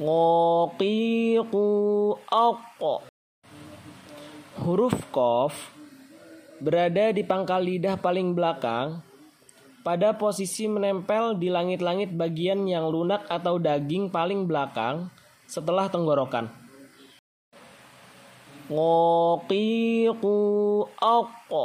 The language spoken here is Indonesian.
ngoqiqu Oko Huruf kof berada di pangkal lidah paling belakang pada posisi menempel di langit-langit bagian yang lunak atau daging paling belakang setelah tenggorokan. Ngoqiqu Oko